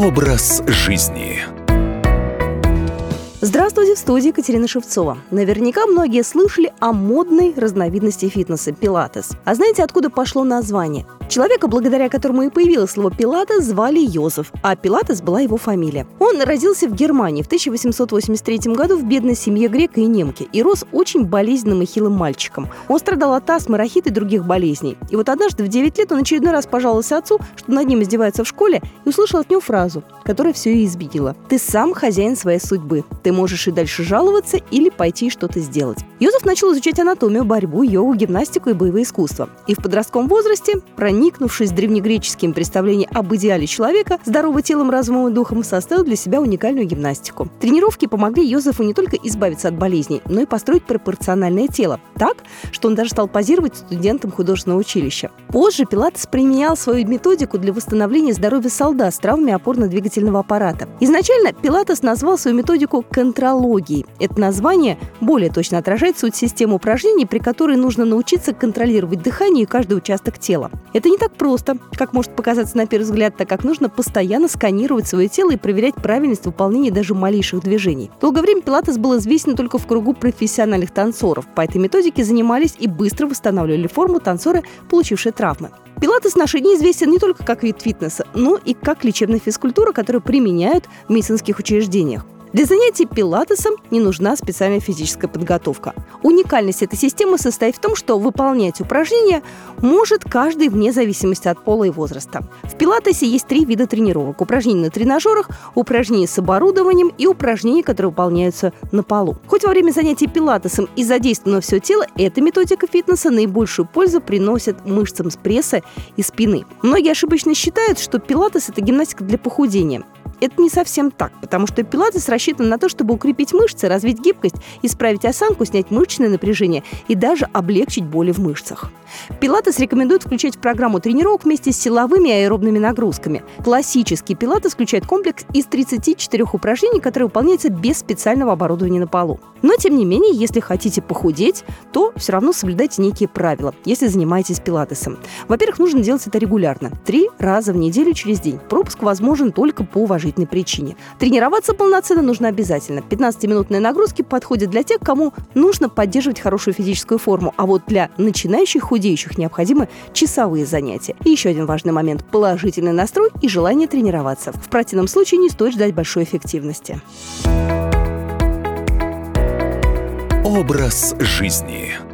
Образ жизни. Здравствуйте, в студии Екатерина Шевцова. Наверняка многие слышали о модной разновидности фитнеса – пилатес. А знаете, откуда пошло название? Человека, благодаря которому и появилось слово «пилатес», звали Йозеф, а пилатес была его фамилия. Он родился в Германии в 1883 году в бедной семье грека и немки и рос очень болезненным и хилым мальчиком. Он страдал от астмы, рахит и других болезней. И вот однажды в 9 лет он очередной раз пожаловался отцу, что над ним издеваются в школе, и услышал от него фразу, которая все и избедила. «Ты сам хозяин своей судьбы. Ты можешь и дальше жаловаться или пойти что-то сделать». Йозеф начал изучать анатомию, борьбу, йогу, гимнастику и боевые искусства. И в подростковом возрасте проникнувшись древнегреческим представлением об идеале человека, здоровым телом, разумом и духом, составил для себя уникальную гимнастику. Тренировки помогли Йозефу не только избавиться от болезней, но и построить пропорциональное тело. Так, что он даже стал позировать студентам художественного училища. Позже Пилатес применял свою методику для восстановления здоровья солдат с травмами опорно-двигательного аппарата. Изначально Пилатес назвал свою методику контрологией. Это название более точно отражает суть системы упражнений, при которой нужно научиться контролировать дыхание и каждый участок тела. Это не так просто, как может показаться на первый взгляд, так как нужно постоянно сканировать свое тело и проверять правильность выполнения даже малейших движений. Долгое время пилатес был известен только в кругу профессиональных танцоров. По этой методике занимались и быстро восстанавливали форму танцоры, получившие травмы. Пилатес в наши дни известен не только как вид фитнеса, но и как лечебная физкультура, которую применяют в медицинских учреждениях. Для занятий пилатесом не нужна специальная физическая подготовка. Уникальность этой системы состоит в том, что выполнять упражнения может каждый вне зависимости от пола и возраста. В пилатесе есть три вида тренировок. Упражнения на тренажерах, упражнения с оборудованием и упражнения, которые выполняются на полу. Хоть во время занятий пилатесом и задействовано все тело, эта методика фитнеса наибольшую пользу приносит мышцам с пресса и спины. Многие ошибочно считают, что пилатес – это гимнастика для похудения. Это не совсем так, потому что пилатес рассчитан на то, чтобы укрепить мышцы, развить гибкость, исправить осанку, снять мышечное напряжение и даже облегчить боли в мышцах. Пилатес рекомендует включать в программу тренировок вместе с силовыми и аэробными нагрузками. Классический пилатес включает комплекс из 34 упражнений, которые выполняются без специального оборудования на полу. Но, тем не менее, если хотите похудеть, то все равно соблюдайте некие правила, если занимаетесь пилатесом. Во-первых, нужно делать это регулярно. Три раза в неделю через день. Пропуск возможен только по уважительной причине. Тренироваться полноценно нужно обязательно. 15-минутные нагрузки подходят для тех, кому нужно поддерживать хорошую физическую форму, а вот для начинающих худеющих необходимы часовые занятия. И еще один важный момент – положительный настрой и желание тренироваться. В противном случае не стоит ждать большой эффективности. Образ жизни.